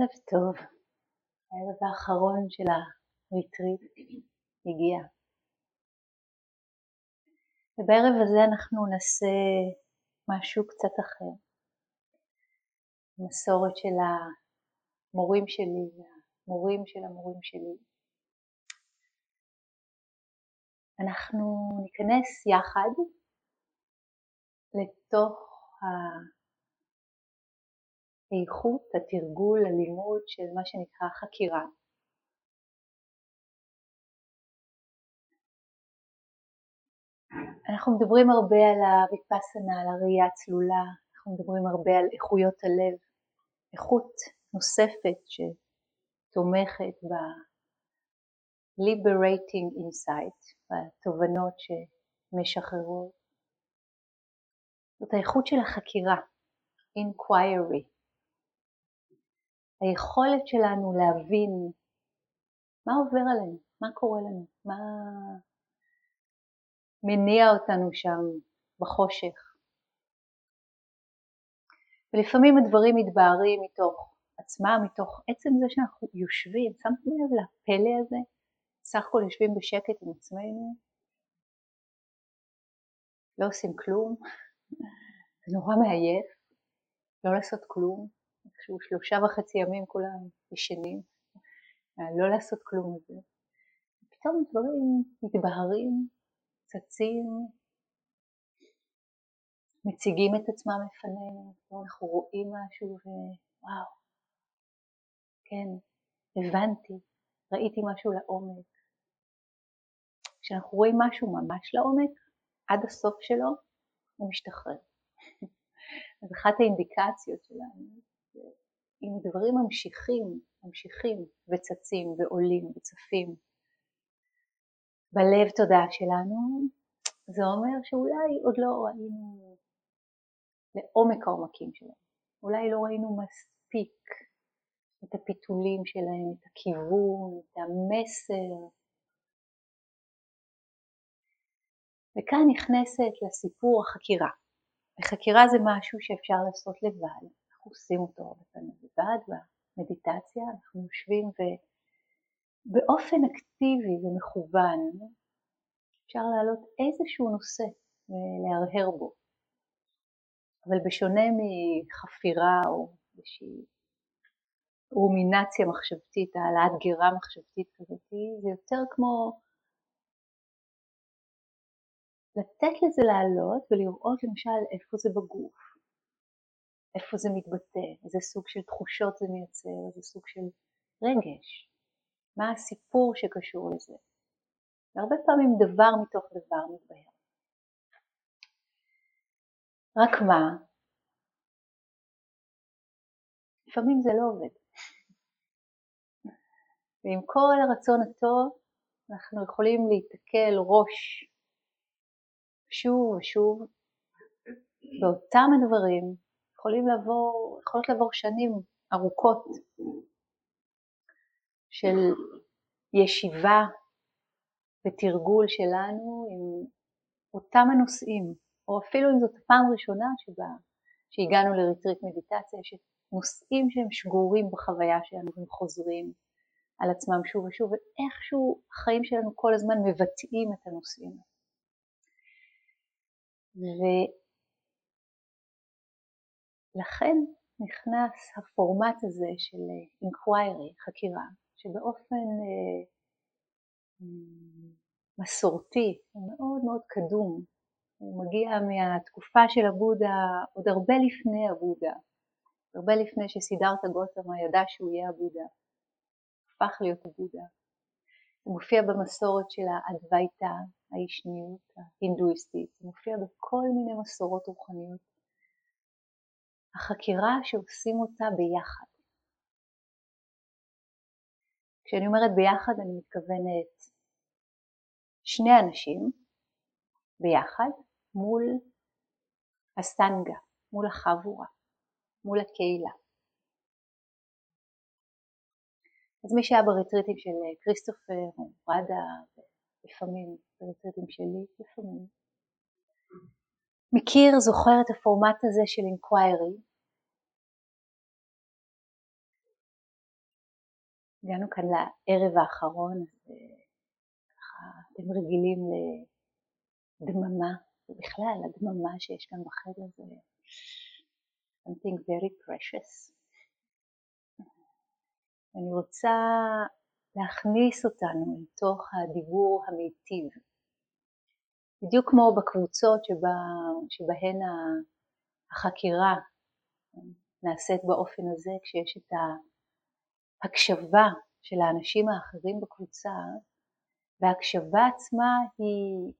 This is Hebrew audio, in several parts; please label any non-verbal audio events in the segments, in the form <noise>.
ערב טוב, הערב האחרון של הריטריט הגיע. ובערב הזה אנחנו נעשה משהו קצת אחר. מסורת של המורים שלי והמורים של המורים שלי. אנחנו ניכנס יחד לתוך האיכות, התרגול, הלימוד של מה שנקרא חקירה. אנחנו מדברים הרבה על הוויפסנה, על הראייה הצלולה, אנחנו מדברים הרבה על איכויות הלב, איכות נוספת שתומכת ב-liberating insight, בתובנות שמשחררות. זאת האיכות של החקירה, inquiry, היכולת שלנו להבין מה עובר עלינו, מה קורה לנו, מה מניע אותנו שם בחושך. ולפעמים הדברים מתבהרים מתוך עצמם, מתוך עצם זה שאנחנו יושבים, שמתם לב לפלא הזה? סך הכל יושבים בשקט עם עצמנו, לא עושים כלום, זה נורא מעייף, לא לעשות כלום, איכשהו שלושה וחצי ימים כולם ישנים, לא לעשות כלום מזה. פתאום דברים מתבהרים, צצים, מציגים את עצמם לפנינו, אנחנו רואים משהו ווואו, כן, הבנתי, ראיתי משהו לעומק. כשאנחנו רואים משהו ממש לעומק, עד הסוף שלו, הוא משתחרר. <laughs> אז אחת האינדיקציות שלנו אם דברים ממשיכים, ממשיכים וצצים ועולים וצפים בלב תודעה שלנו, זה אומר שאולי עוד לא ראינו לעומק העומקים שלהם, אולי לא ראינו מספיק את הפיתולים שלהם, את הכיוון, את המסר. וכאן נכנסת לסיפור החקירה. וחקירה זה משהו שאפשר לעשות לבד, אנחנו עושים אותו הרבה פעמים לבד במדיטציה, אנחנו יושבים ובאופן אקטיבי ומכוון אפשר להעלות איזשהו נושא ולהרהר בו. אבל בשונה מחפירה או איזושהי רומינציה מחשבתית, העלאת גירה מחשבתית כזאת, זה יותר כמו לתת לזה לעלות ולראות למשל איפה זה בגוף, איפה זה מתבטא, איזה סוג של תחושות זה מייצר, איזה סוג של רגש, מה הסיפור שקשור לזה. והרבה פעמים דבר מתוך דבר מתבהר. רק מה? לפעמים זה לא עובד. <laughs> ועם כל הרצון הטוב אנחנו יכולים להיתקל ראש שוב ושוב באותם הדברים יכולים לעבור, יכולות לעבור שנים ארוכות של ישיבה ותרגול שלנו עם אותם הנושאים, או אפילו אם זאת הפעם הראשונה שבה, שהגענו לריטריט מדיטציה, יש נושאים שהם שגורים בחוויה שלנו והם חוזרים על עצמם שוב ושוב, ואיכשהו החיים שלנו כל הזמן מבטאים את הנושאים. לכן נכנס הפורמט הזה של inquiry, חקירה, שבאופן אה, מסורתי, הוא מאוד מאוד קדום, הוא מגיע מהתקופה של הבודה עוד הרבה לפני הבודה, הרבה לפני שסידרת גותמה ידע שהוא יהיה הבודה, הפך להיות הבודה. זה מופיע במסורת של האדווייתא, האישניות ההינדואיסטית, זה מופיע בכל מיני מסורות רוחניות החקירה שעושים אותה ביחד. כשאני אומרת ביחד אני מתכוונת שני אנשים ביחד מול הסטנגה, מול החבורה, מול הקהילה. אז מי שהיה בריטריטים של כריסטופר או רדה, לפעמים בריטריטים שלי, לפעמים, מכיר, זוכר את הפורמט הזה של אינקוויירי, הגענו כאן לערב האחרון, אז ככה אתם רגילים לדממה, ובכלל הדממה שיש כאן בחדר זה something very precious. אני רוצה להכניס אותנו לתוך הדיבור המיטיב. בדיוק כמו בקבוצות שבה, שבהן החקירה נעשית באופן הזה, כשיש את ההקשבה של האנשים האחרים בקבוצה, וההקשבה עצמה היא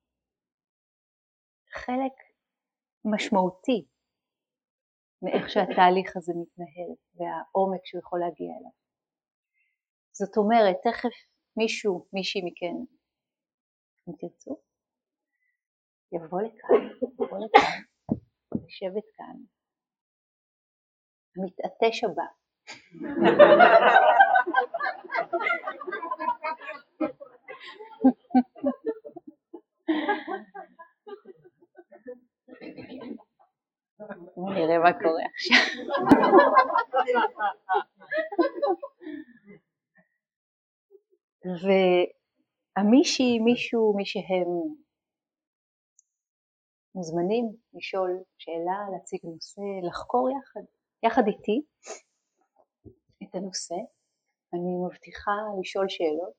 חלק משמעותי מאיך שהתהליך הזה מתנהל והעומק שהוא יכול להגיע אליו. זאת אומרת, תכף מישהו, מישהי מכן, אם תרצו, יבוא לכאן, יבוא לכאן, לשבת כאן, המתעטש הבא. <laughs> נראה מה קורה עכשיו. <laughs> והמישהי, מישהו, מי שהם מוזמנים לשאול שאלה, להציג נושא, לחקור יחד, יחד איתי את הנושא. אני מבטיחה לשאול שאלות,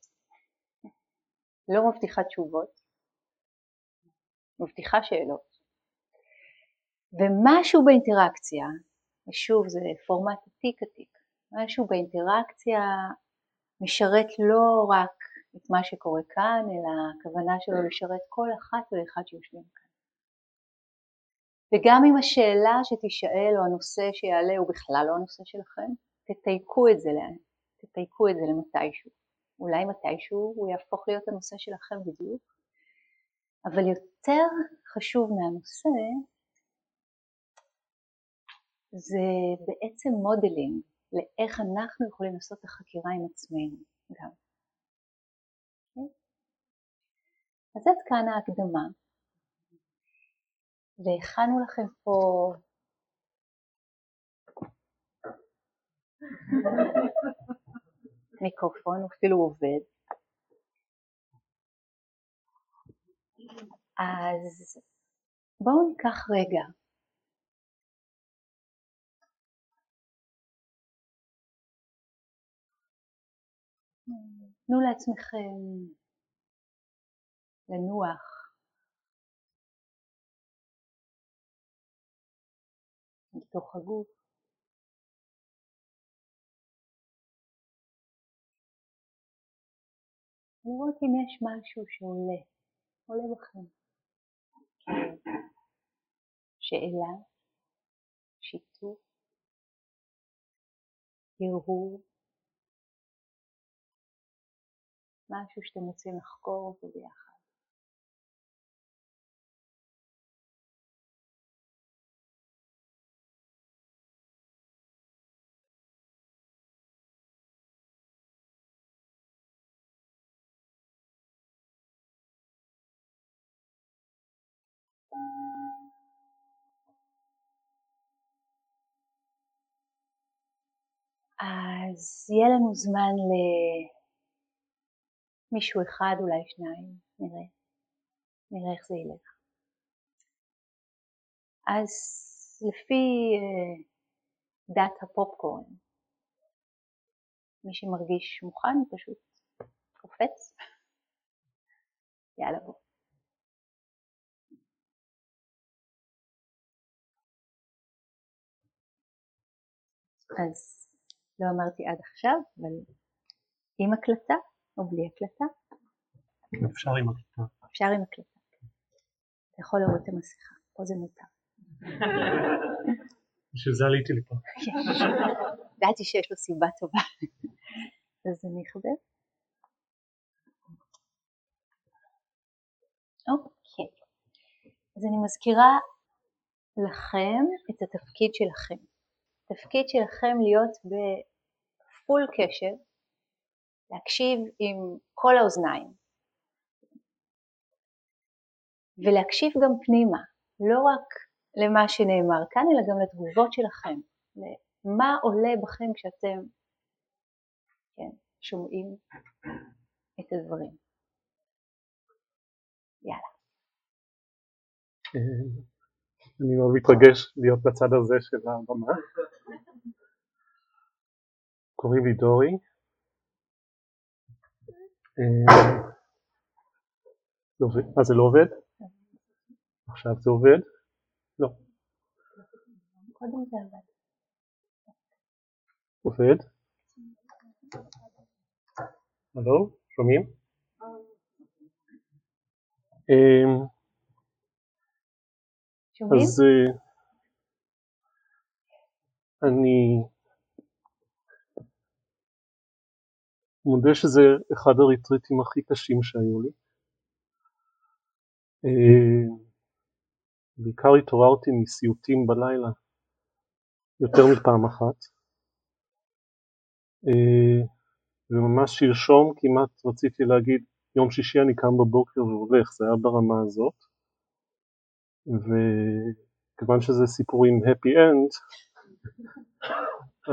לא מבטיחה תשובות, מבטיחה שאלות. ומשהו באינטראקציה, ושוב זה פורמט עתיק עתיק, משהו באינטראקציה משרת לא רק את מה שקורה כאן, אלא הכוונה שלו לשרת כל אחת ואחד שיושבים כאן. וגם אם השאלה שתישאל או הנושא שיעלה הוא בכלל לא הנושא שלכם, תתייקו את זה, תתייקו את זה למתישהו. אולי מתישהו הוא יהפוך להיות הנושא שלכם בדיוק, אבל יותר חשוב מהנושא זה בעצם modeling לאיך אנחנו יכולים לעשות את החקירה עם עצמנו גם. אוקיי? אז עד כאן ההקדמה, והכנו לכם פה. מיקרופון, אפילו עובד. אז בואו ניקח רגע. תנו לעצמכם לנוח מתוך הגוף. לראות אם יש משהו שעולה, עולה בכם. שאלה, שיתוף, הרהור, משהו שאתם רוצים לחקור אותו ביחד. אז יהיה לנו זמן ל... מישהו אחד, אולי שניים, נראה. נראה איך זה ילך. אז לפי uh, דת הפופקורן, מי שמרגיש מוכן פשוט קופץ. <laughs> יאללה בוא. אז לא אמרתי עד עכשיו, אבל עם הקלטה או בלי הקלטה? אפשר עם הקלטה. אפשר עם הקלטה. אתה יכול להוריד את המסכה, פה זה מותר. בשביל זה עליתי לפה. ידעתי שיש לו סיבה טובה. אז אני אכבד. אוקיי. אז אני מזכירה לכם את התפקיד שלכם. התפקיד שלכם להיות בפול קשב להקשיב עם כל האוזניים ולהקשיב גם פנימה, לא רק למה שנאמר כאן אלא גם לתגובות שלכם, למה עולה בכם כשאתם כן, שומעים את הדברים. יאללה. אה, אני מאוד מתרגש להיות בצד הזה של הבמה. קוראים לי דורי. אה, מה זה לא עובד? עכשיו זה עובד? לא. עובד? הלו? שומעים? שומעים? אז אה, אני מודה שזה אחד הריטריטים הכי קשים שהיו לי. אה, בעיקר התעוררתי מסיוטים בלילה יותר מפעם אחת. אה, וממש שלשום כמעט רציתי להגיד יום שישי אני קם בבוקר והולך, זה היה ברמה הזאת. וכיוון שזה סיפור עם happy end,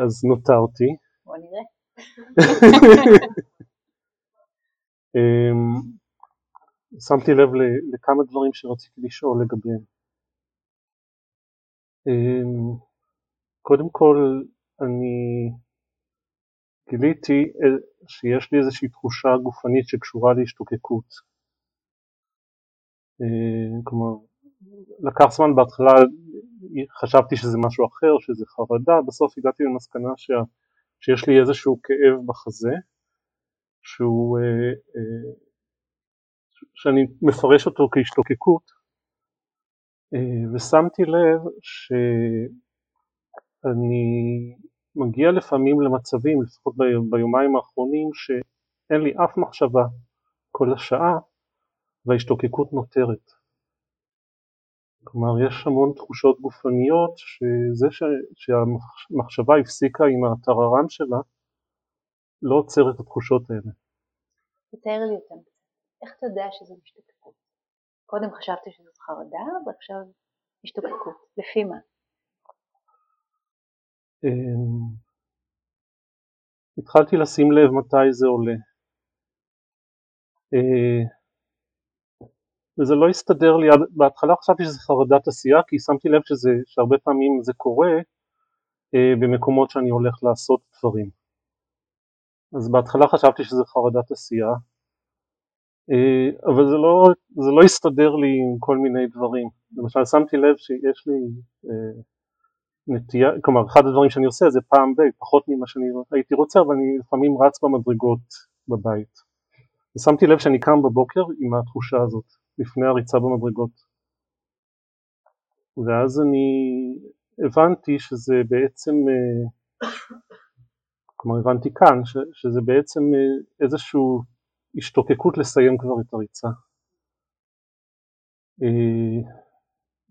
אז נותרתי. בוא נראה. אמ, שמתי לב לכמה דברים שרציתי לשאול לגביהם. אמ, קודם כל, אני גיליתי שיש לי איזושהי תחושה גופנית שקשורה להשתוקקות. אמ, כלומר, לקח זמן בהתחלה, חשבתי שזה משהו אחר, שזה חרדה, בסוף הגעתי למסקנה שה, שיש לי איזשהו כאב בחזה, שהוא, אה, אה, שאני מפרש אותו כהשתוקקות, אה, ושמתי לב שאני מגיע לפעמים למצבים, לפחות ביומיים האחרונים, שאין לי אף מחשבה כל השעה וההשתוקקות נותרת. כלומר יש המון תחושות גופניות שזה ש... שהמחשבה הפסיקה עם הטררם שלה לא עוצר את התחושות האלה. תתאר לי אותם. איך אתה יודע שזה השתוקקות? קודם חשבתי שזאת חרדה ועכשיו השתוקקות. לפי מה? אמ, התחלתי לשים לב מתי זה עולה. וזה לא הסתדר לי, בהתחלה חשבתי שזה חרדת עשייה כי שמתי לב שזה, שהרבה פעמים זה קורה אה, במקומות שאני הולך לעשות דברים. אז בהתחלה חשבתי שזה חרדת עשייה, אה, אבל זה לא, זה לא הסתדר לי עם כל מיני דברים. למשל שמתי לב שיש לי אה, נטייה, כלומר אחד הדברים שאני עושה זה פעם ב, פחות ממה שאני הייתי רוצה, אבל אני לפעמים רץ במדרגות בבית. ושמתי לב שאני קם בבוקר עם התחושה הזאת. לפני הריצה במדרגות. ואז אני הבנתי שזה בעצם, אה, כלומר הבנתי כאן, ש, שזה בעצם אה, איזושהי השתוקקות לסיים כבר את הריצה. אה,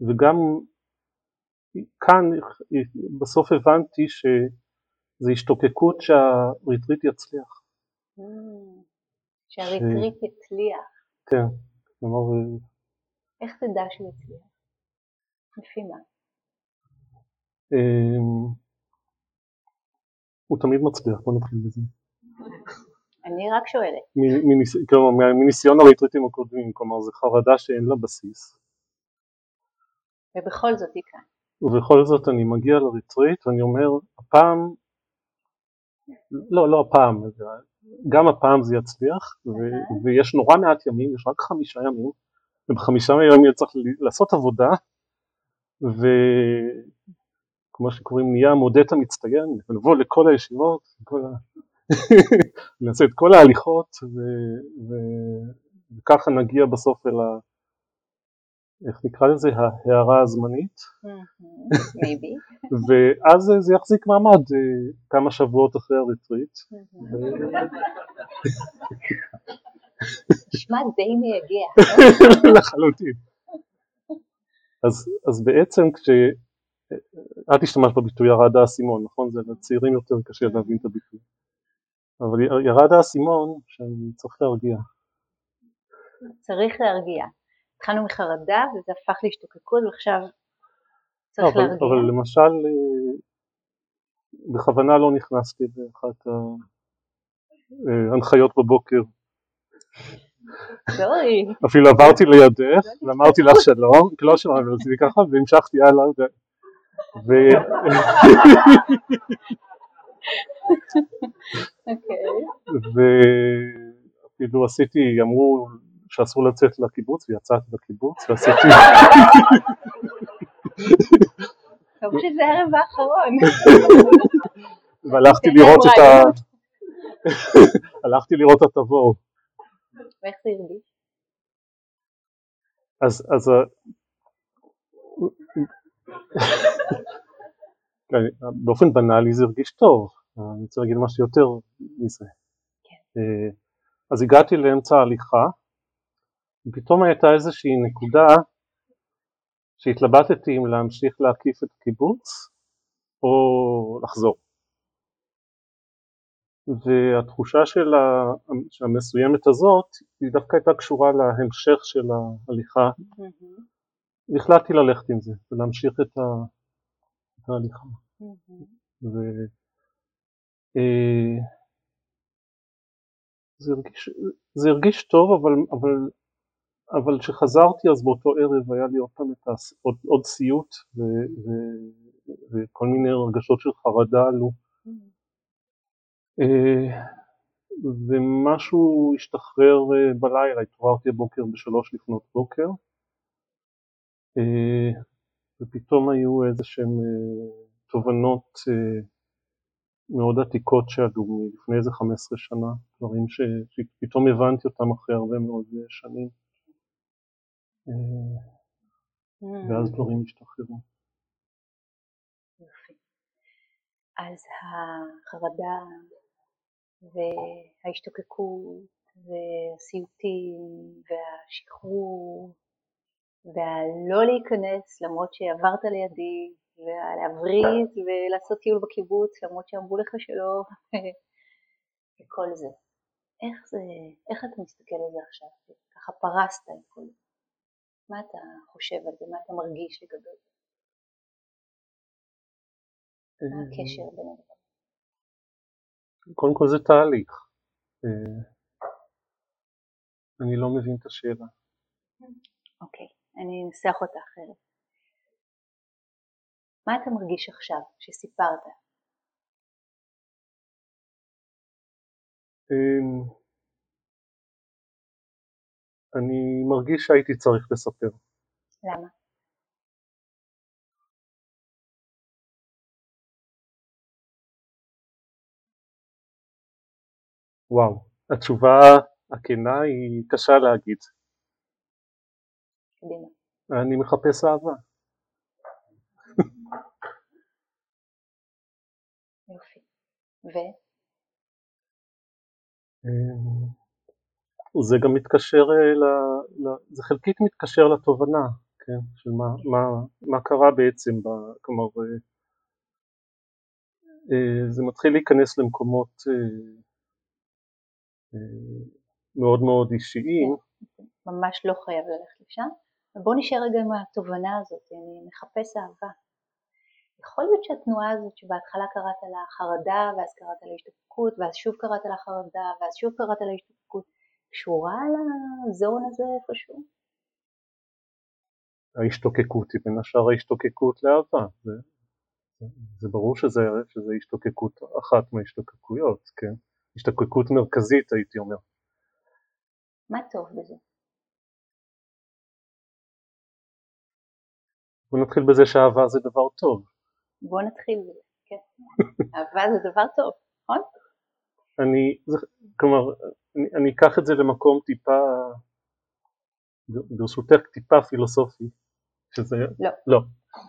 וגם כאן בסוף הבנתי שזה השתוקקות שהריטריט יצליח. שהריטריט יצליח. כן. כלומר... איך תדע שהוא יצליח? לפי מה? אמ, הוא תמיד מצליח, בוא נתחיל בזה. אני רק שואלת. כלומר, מניסיון הריטריטים הקודמים, כלומר זו חרדה שאין לה בסיס. ובכל זאת היא כאן. ובכל זאת אני מגיע לריטריט ואני אומר, הפעם, לא, לא הפעם, גם הפעם זה יצליח, ו- ויש נורא מעט ימים, יש רק חמישה ימים, ובחמישה ימים צריך לעשות עבודה, וכמו שקוראים נהיה המודט המצטיין, לבוא לכל הישיבות, כל. נעשה <laughs> את כל ההליכות, ו- ו- וככה נגיע בסוף אל ה... איך נקרא לזה? ההערה הזמנית. <laughs> ואז זה יחזיק מעמד אה, כמה שבועות אחרי הריטריט. נשמע די מייגע. <laughs> לחלוטין. אז בעצם כש... את השתמשת בביטוי ירד האסימון, נכון? זה לצעירים יותר קשה להבין את הביטוי. אבל ירד האסימון שאני צריך להרגיע. צריך להרגיע. התחלנו מחרדה וזה הפך להשתוקקות ועכשיו צריך לא, להרגיע. אבל למשל, אה, בכוונה לא נכנסתי באחת ה... אה, בבוקר. אפילו עברתי לידך ואמרתי לך שלום, לא שלום, אבל עשיתי ככה והמשכתי הלאה. ו- <laughs> אוקיי. ואפילו עשיתי, אמרו שאסור לצאת לקיבוץ ויצאתי לקיבוץ ועשיתי, טוב שזה הערב האחרון. והלכתי לראות את ה... הלכתי לראות את התבור. ואיך זה הרגיש? אז, אז כן, באופן בנאלי זה הרגיש טוב, אני רוצה להגיד משהו יותר מזה. אה, אז הגעתי לאמצע ההליכה, ופתאום הייתה איזושהי נקודה שהתלבטתי אם להמשיך להקיף את הקיבוץ או לחזור. והתחושה של המסוימת הזאת היא דווקא הייתה קשורה להמשך של ההליכה והחלטתי ללכת עם זה ולהמשיך את ה- את ההליכה. ו... אה, זה הרגיש, זה הרגיש טוב, אבל, אבל, אבל כשחזרתי אז באותו ערב היה לי עוד פעם עוד, עוד סיוט ו, ו, וכל מיני רגשות של חרדה עלו. אה, ומשהו השתחרר אה, בלילה, התעוררתי הבוקר בשלוש לפנות בוקר, אה, ופתאום היו איזה שהן תובנות מאוד עתיקות שעלו מלפני איזה 15 שנה, דברים שפתאום הבנתי אותם אחרי הרבה מאוד שנים, ואז דברים השתחררו. יופי. אז החרדה וההשתוקקות והסיוטים והשחרור והלא להיכנס למרות שעברת לידי ולהבריא ולעשות טיול בקיבוץ למרות שאמרו לך שלא <laughs> וכל זה. איך זה, איך אתה מסתכל על זה עכשיו? ככה פרסת את כל זה. מה אתה חושב על זה? מה אתה מרגיש לגבי זה? מה הקשר בין הדברים? קודם כל זה תהליך. אה, אני לא מבין את השאלה. אוקיי, אני אנסח אותה אחרת. מה אתה מרגיש עכשיו שסיפרת? אמ, אני מרגיש שהייתי צריך לספר. למה? וואו, התשובה הכנה היא קשה להגיד. קדימה. אני מחפש אהבה. יופי. ו? זה גם מתקשר, אה, ל, ל, זה חלקית מתקשר לתובנה, כן, של מה, מה, מה קרה בעצם, ב, כלומר אה, אה, זה מתחיל להיכנס למקומות מאוד מאוד אישיים. ממש לא חייב ללכת לשם. בוא נשאר רגע עם התובנה הזאת, אני מחפש אהבה. יכול להיות שהתנועה הזאת שבהתחלה קראת לה חרדה ואז קראת לה השתוקקות ואז שוב קראת לה חרדה ואז שוב קראת לה השתוקקות, קשורה לזון הזה איפשהו? ההשתוקקות היא בין השאר ההשתוקקות לאהבה, זה, זה ברור שזה, שזה השתוקקות אחת מההשתוקקויות, כן? השתוקקות מרכזית הייתי אומר. מה טוב בזה? בוא נתחיל בזה שאהבה זה דבר טוב. בוא נתחיל בזה, כן. <laughs> אהבה זה דבר טוב, נכון? אני, זה, כלומר, אני, אני אקח את זה למקום טיפה, ברשותך טיפה פילוסופי, שזה... לא. לא.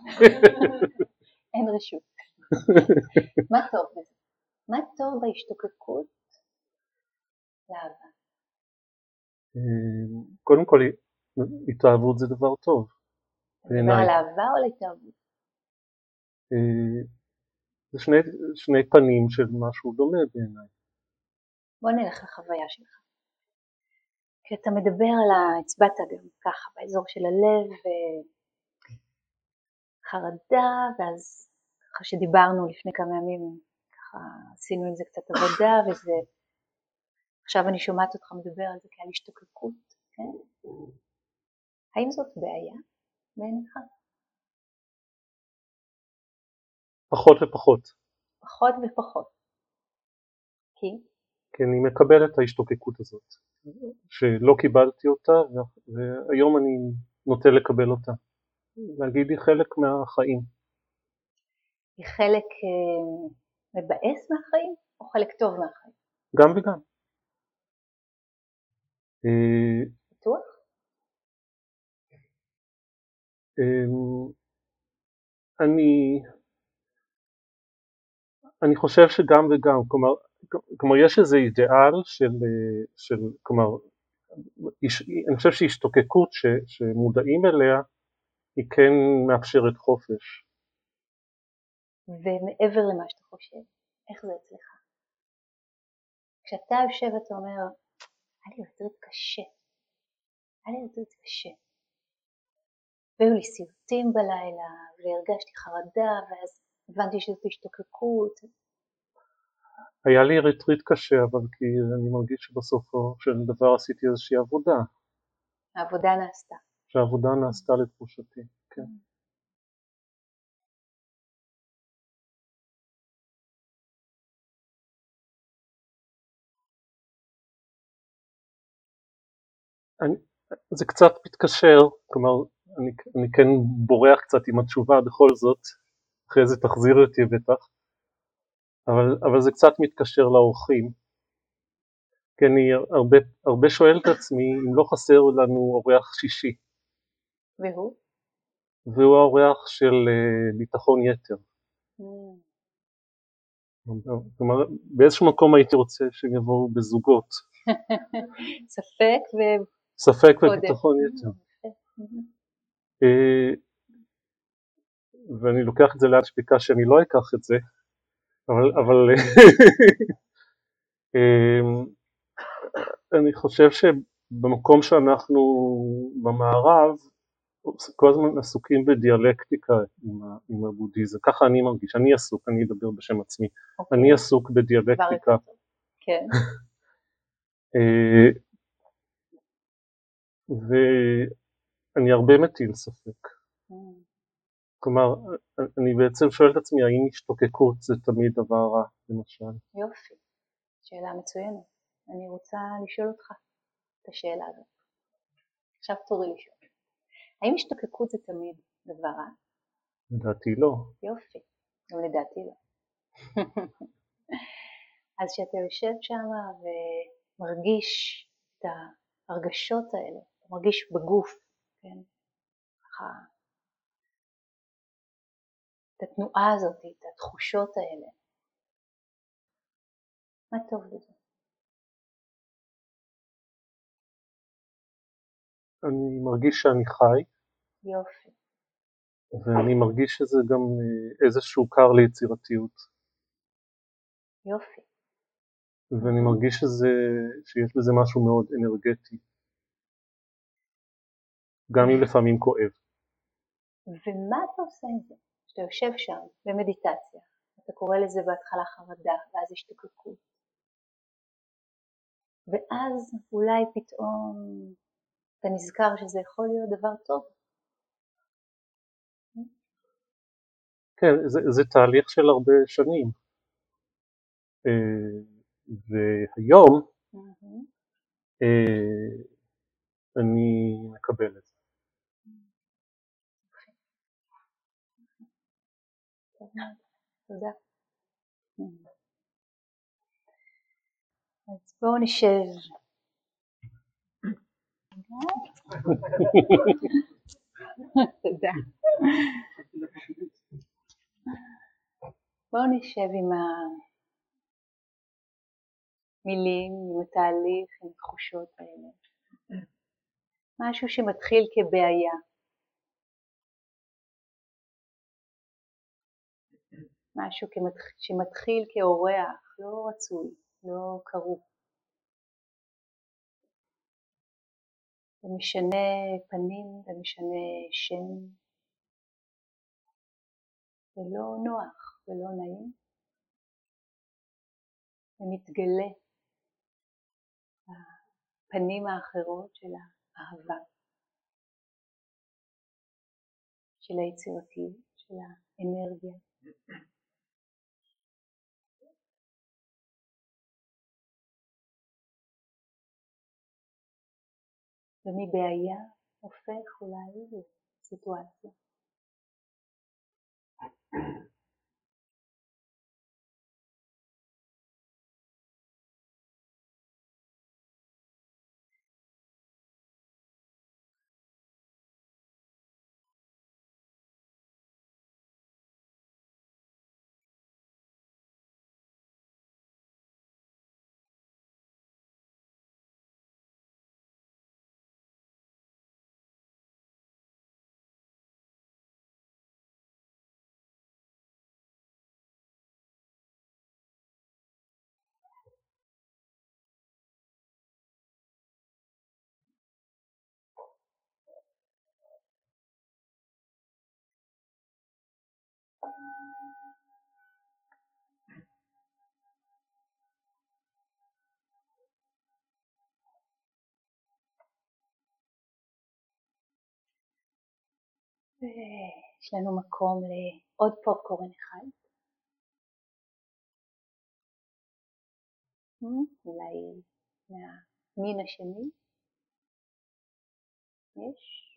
<laughs> אין רשות. <laughs> מה טוב בזה? מה טוב בהשתוקקות לאהבה? אמ, קודם כל, התאהבות זה דבר טוב. מדבר על אהבה או על התאהבות? אה, זה שני, שני פנים של משהו דומה בעיניי. בוא נלך לחוויה שלך. כי אתה מדבר על ה... הצבעת גם ככה באזור של הלב וחרדה, ואז ככה שדיברנו לפני כמה ימים, ככה עשינו עם זה קצת עבודה, וזה עכשיו אני שומעת אותך מדבר על זה כעל השתוקקות, כן? האם זאת בעיה בעיניך? פחות ופחות. פחות ופחות. כי? כי אני מקבל את ההשתוקקות הזאת, שלא קיבלתי אותה והיום אני נוטה לקבל אותה, להגיד היא חלק מהחיים. היא חלק אה, מבאס מהחיים או חלק טוב מהחיים? גם וגם. אה, בטוח? אמ, אני, אני חושב שגם וגם, כלומר, כלומר יש איזה אידיאל של, של כלומר, אני חושב שהשתוקקות ש, שמודעים אליה היא כן מאפשרת חופש. ומעבר למה שאתה חושב, איך זה אצלך? כשאתה יושב ואתה אומר, היה לי יותר קשה, היה לי יותר קשה. והיו לי סיוטים בלילה, והרגשתי חרדה, ואז הבנתי שזאת השתוקקות. היה לי רטריט קשה, אבל כי אני מרגיש שבסופו של דבר עשיתי איזושהי עבודה. העבודה נעשתה. שהעבודה נעשתה לתחושתי, כן. אני, זה קצת מתקשר, כלומר אני, אני כן בורח קצת עם התשובה בכל זאת, אחרי זה תחזיר אותי בטח, אבל, אבל זה קצת מתקשר לאורחים, כי אני הרבה, הרבה שואל את עצמי אם לא חסר לנו אורח שישי. והוא? והוא האורח של uh, ביטחון יתר. כלומר, באיזשהו מקום הייתי רוצה שהם יבואו בזוגות. <laughs> ספק ו... ספק וביטחון יתר. אה, ואני לוקח את זה לאן שביקש שאני לא אקח את זה, אבל, אבל <laughs> אה, אני חושב שבמקום שאנחנו במערב כל הזמן עסוקים בדיאלקטיקה עם, עם הבודהיזם, ככה אני מרגיש, אני עסוק, אני אדבר בשם עצמי, okay. אוקיי. אני עסוק בדיאלקטיקה. כן. <laughs> אה, ואני הרבה מטיל ספק. Mm. כלומר, אני בעצם שואל את עצמי האם השתוקקות זה תמיד דבר רע, למשל. יופי, שאלה מצוינת. אני רוצה לשאול אותך את השאלה הזאת. עכשיו תורי לשאול. האם השתוקקות זה תמיד דבר רע? לדעתי לא. יופי, גם לדעתי לא. <laughs> אז כשאתה יושב שם ומרגיש את ההרגשות האלה, מרגיש בגוף, כן? ככה, את התנועה הזאת, את התחושות האלה. מה טוב בזה? אני מרגיש שאני חי. יופי. ואני מרגיש שזה גם אה, איזשהו קר ליצירתיות. יופי. ואני מרגיש שזה, שיש בזה משהו מאוד אנרגטי. גם אם לפעמים כואב. ומה אתה עושה עם זה? כשאתה יושב שם במדיטציה, אתה קורא לזה בהתחלה חרדה ואז השתוקקות, ואז אולי פתאום אתה נזכר שזה יכול להיות דבר טוב. כן, זה, זה תהליך של הרבה שנים. אה, והיום mm-hmm. אני מקבל את תודה. אז בואו נשב. תודה. בואו נשב עם המילים, עם התהליך, עם התחושות האלה. משהו שמתחיל כבעיה. משהו שמתחיל כאורח, לא רצוי, לא קרוב. ומשנה פנים ומשנה שם, ולא נוח ולא נעים, ומתגלה הפנים האחרות של האהבה, של היצירתיות, של האנרגיה. ומבעיה הופך אולי לסיטואציה. ויש לנו מקום לעוד פופקורן אחד. אולי מהמין השני. יש.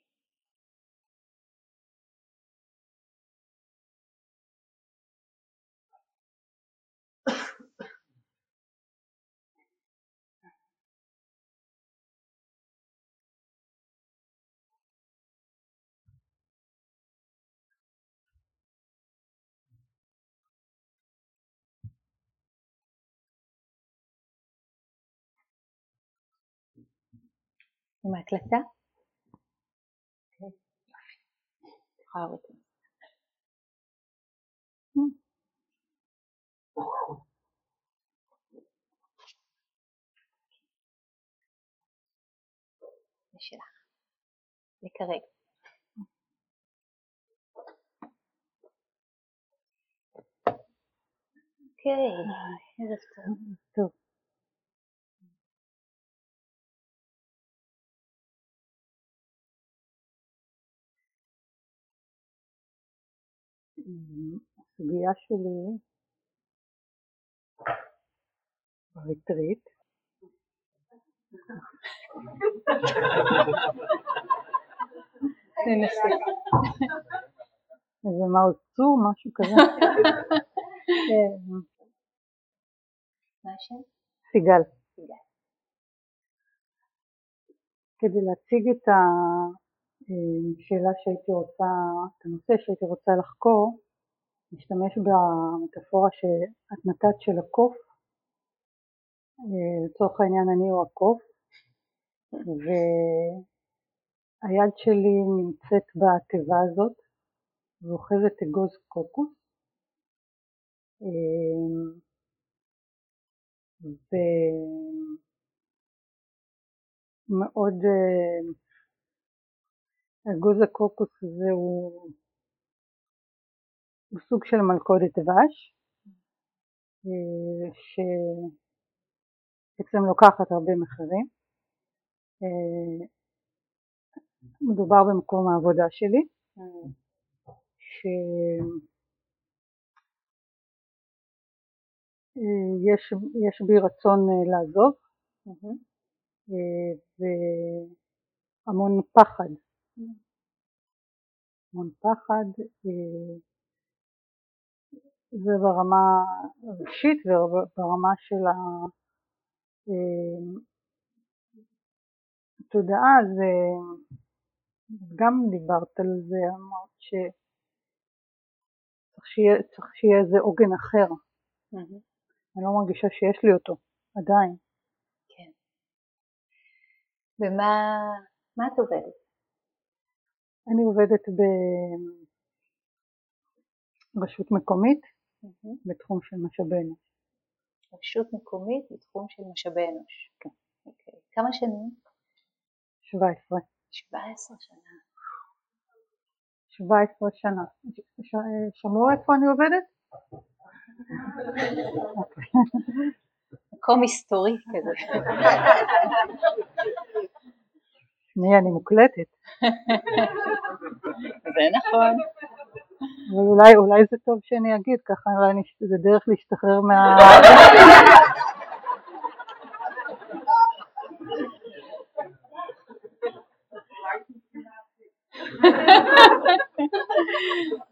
עם ההקלטה? יכולה להוריד את זה שלך. לקרב. אוקיי, הסוגיה שלי בריטריט ננסה. איזה מעוז צור, משהו כזה. השם? סיגל. כדי להציג את השאלה שהייתי רוצה, את הנושא שהייתי רוצה לחקור, נשתמש במטאפורה שאת נתת של הקוף, לצורך העניין אני הוא הקוף, והיד שלי נמצאת בתיבה הזאת ואוחזת אגוז קוקוס, ומאוד אגוז הקוקוס הזה הוא, הוא סוג של מלכודת דבש שאצלם לוקחת הרבה מחירים. מדובר במקום העבודה שלי, שיש בי רצון לעזוב והמון פחד המון פחד, זה ברמה הרגשית וברמה של התודעה, זה גם דיברת על זה, אמרת שצריך שיהיה, איזה עוגן אחר. Mm-hmm. אני לא מרגישה שיש לי אותו, עדיין. כן. ומה את עובדת? אני עובדת ברשות מקומית mm-hmm. בתחום של משאבי אנוש. רשות מקומית בתחום של משאבי אנוש. כן. אוקיי. כמה שנים? 17. 17 שנה. 17 שנה. שמעו איפה אני עובדת? מקום מסתורי כזה. <laughs> שנייה, אני מוקלטת. <laughs> זה נכון. אבל אולי, אולי זה טוב שאני אגיד, ככה אולי אני, זה דרך להשתחרר מה...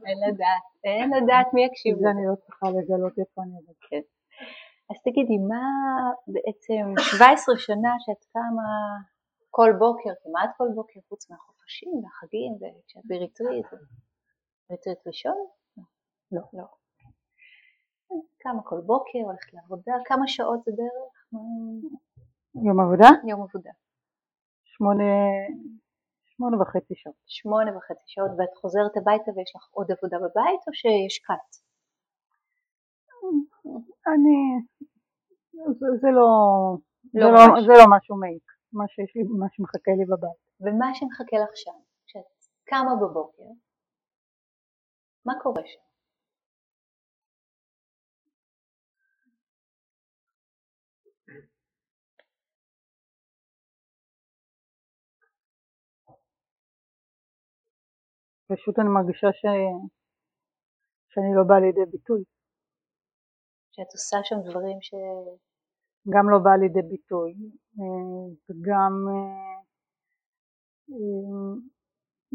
אין לדעת, אין לדעת מי יקשיב זה אני לא צריכה לגלות איפה אני עובדת. כן. אז תגידי, מה בעצם 17 שנה שאת קמה כל בוקר, כמעט כל בוקר, חוץ מהחופשים והחגים, וכשאת בריטריט, ריטריט ראשון? לא, לא. קמה כל בוקר, הולכת לעבודה, כמה שעות זה בערך? יום עבודה? יום עבודה. שמונה, שמונה וחצי שעות. שמונה וחצי שעות, ואת חוזרת הביתה ויש לך עוד עבודה בבית, או שיש קאט? אני, זה, זה לא, לא זה, לא. זה לא משהו מעיק, מה שיש לי, מה שמחכה לי בבית. ומה שמחכה לך שם, כשאת קמה בבוקר, מה קורה שם? פשוט אני מרגישה ש... שאני לא באה לידי ביטוי, שאת עושה שם דברים ש... גם לא באה לידי ביטוי, אה, וגם אה, אה,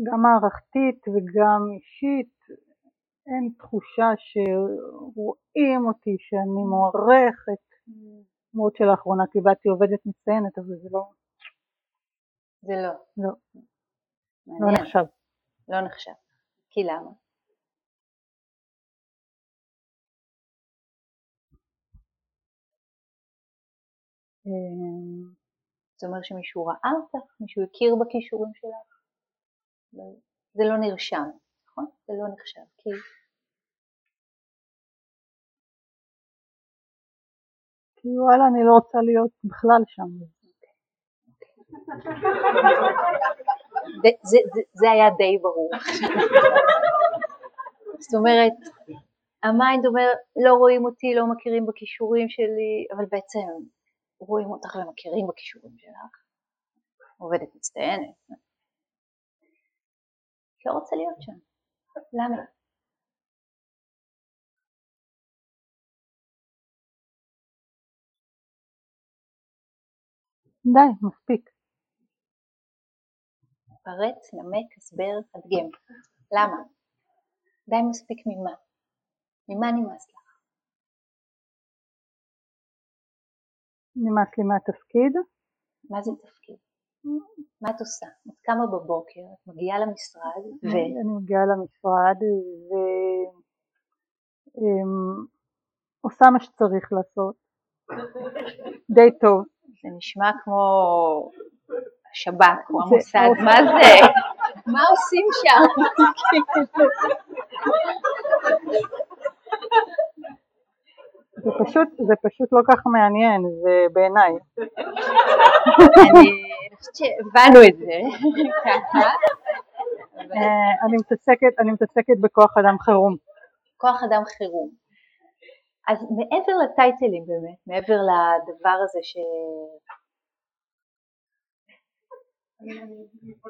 גם מערכתית וגם אישית, אין תחושה שרואים אותי, שאני מוערכת, למרות שלאחרונה קיבלתי עובדת מצטיינת, אבל זה לא, זה לא. לא, לא. נחשב. לא נחשב. כי למה? זה אומר שמישהו ראה אותך, מישהו הכיר בכישורים שלך. זה לא נרשם, נכון? זה לא נחשב. כי כי וואלה, אני לא רוצה להיות בכלל שם. זה היה די ברור. זאת אומרת, ה mind אומר, לא רואים אותי, לא מכירים בכישורים שלי, אבל בעצם רואים אותך ומכירים בכישורים שלך. עובדת מצטיינת. לא רוצה להיות שם. למה? די, מספיק. פרץ, נמק, הסבר, תדגם. למה? די מספיק ממה? ממה נמאס לך? נמאס לי מהתפקיד. מה זה תפקיד? מה את עושה? את קמה בבוקר, את מגיעה למשרד, ו... אני מגיעה למשרד ועושה מה שצריך לעשות. די טוב. זה נשמע כמו השב"כ או המוסד, מה זה? מה עושים שם? <laughs> זה פשוט, זה פשוט לא כך מעניין, זה בעיניי. אני חושבת שהבנו את זה ככה. אה, אני מתעסקת, אני מתעסקת בכוח אדם חירום. כוח אדם חירום. אז מעבר לטייטלים באמת, מעבר לדבר הזה ש...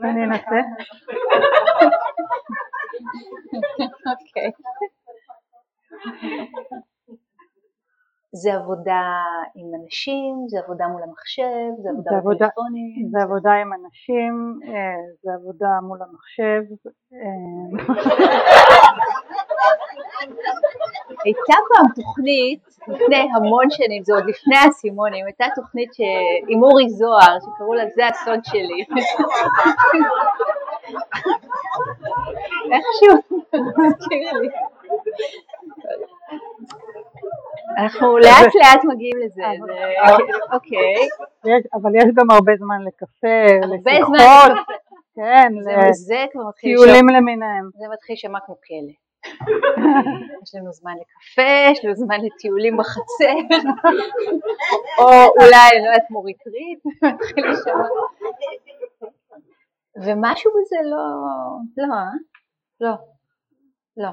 אני אנסה. אוקיי. זה עבודה עם אנשים, זה עבודה מול המחשב, זה עבודה בטלפונים. זה עבודה עם אנשים, אה, זה עבודה מול המחשב. אה, הייתה פעם תוכנית, לפני המון שנים, זה עוד לפני האסימונים, הייתה תוכנית ש... עם אורי זוהר, שקראו לה זה הסוד שלי. איכשהו. <laughs> אנחנו לאט לאט מגיעים לזה, זה- אוקיי, אבל יש גם הרבה זמן לקפה, לשיחות. כן. לטיולים למיניהם. זה מתחיל להישמע כמו כלא. יש לנו זמן לקפה, יש לנו זמן לטיולים בחצר, או אולי, לא יודעת, כמו ריטריט, מתחיל להישמע. ומשהו בזה לא, לא, אה? לא, לא,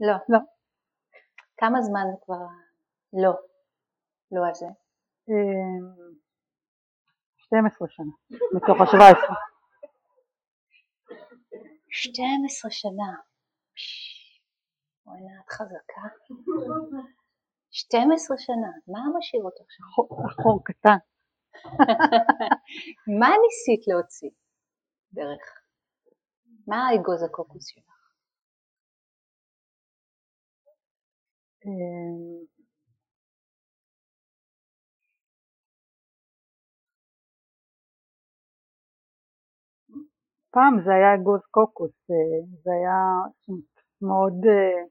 לא, לא. כמה זמן כבר לא? לא הזה. 12 שנה, מתוך ה-17. 12 שנה. וואלה, את חזקה. 12 שנה, מה משאיר אותך שם? החור קטן. <laughs> מה ניסית להוציא דרך? מה האגוז הקוקוס שלך? פעם זה היה אגוז קוקוס, אה, זה היה מאוד, אה,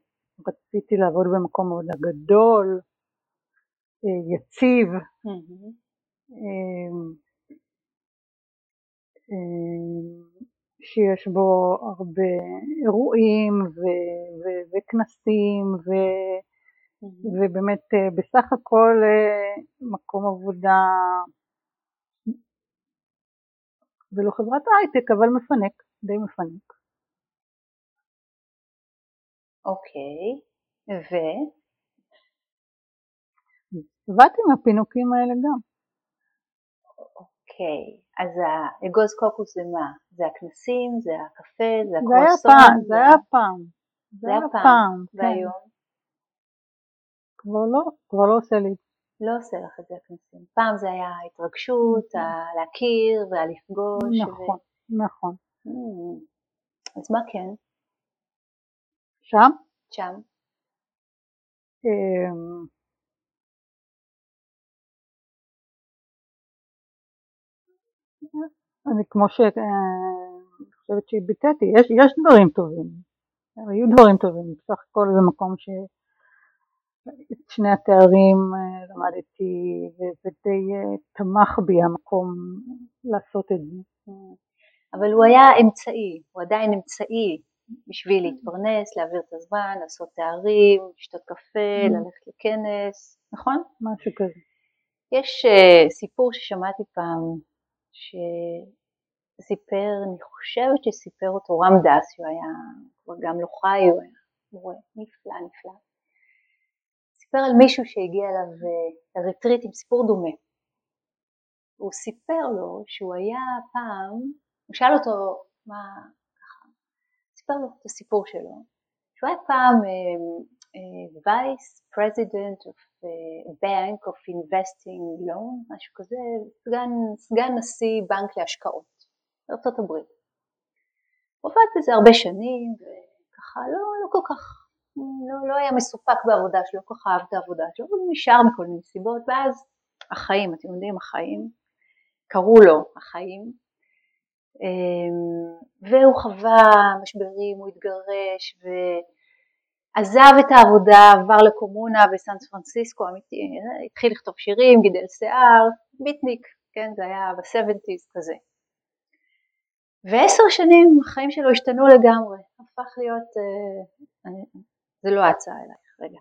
רציתי לעבוד במקום מאוד גדול, אה, יציב, שיש בו הרבה אירועים וכנסים ובאמת בסך הכל מקום עבודה ולא חברת הייטק, אבל מפנק, די מפנק. אוקיי, ו? עבדתי עם הפינוקים האלה גם. אוקיי, אז האגוז קוקוס זה מה? זה הכנסים, זה הקפה, זה הקרוסון? זה היה פעם, זה היה פעם. זה היה פעם, והיום? כבר לא, כבר לא עושה לי לא עושה לך את זה הכנסים. פעם זה היה ההתרגשות, נכון. להכיר והלפגוש. נכון, ו... נכון. Mm. אז מה כן? שם? שם. אמ, אני כמו שאני חושבת שביטאתי, יש, יש דברים טובים, היו דברים טובים, בסך הכל זה מקום ש... את שני התארים אה, למדתי וזה די אה, תמך בי המקום לעשות את זה. אבל הוא היה אמצעי, הוא עדיין אמצעי בשביל להתפרנס, להעביר את הזמן, לעשות תארים, לשתות קפה, mm. ללכת לכנס, נכון? משהו כזה. יש uh, סיפור ששמעתי פעם, שסיפר, אני חושבת שסיפר אותו רם דס, שהוא היה כבר גם לא חי, הוא היה מורה נפלא נפלא. סיפר על מישהו שהגיע אליו אה, לריטריט עם סיפור דומה. הוא סיפר לו שהוא היה פעם, הוא שאל אותו מה, ככה, סיפר לו את הסיפור שלו, שהוא היה פעם vice president of bank of investing loan, משהו כזה, סגן, סגן נשיא בנק להשקעות בארצות הברית. הוא עבד בזה הרבה שנים וככה לא, לא כל כך לא, לא היה מסופק בעבודה שלו, כל כך אהב את העבודה שלו, הוא נשאר מכל מיני סיבות, ואז החיים, אתם יודעים, החיים, קראו לו החיים, אמ, והוא חווה משברים, הוא התגרש ועזב את העבודה, עבר לקומונה בסן פרנסיסקו, התחיל לכתוב שירים, גידל שיער, ביטניק, כן, זה היה ב-70's כזה. ועשר שנים החיים שלו השתנו לגמרי, הפך להיות, אה, זה לא ההצעה אלייך, רגע.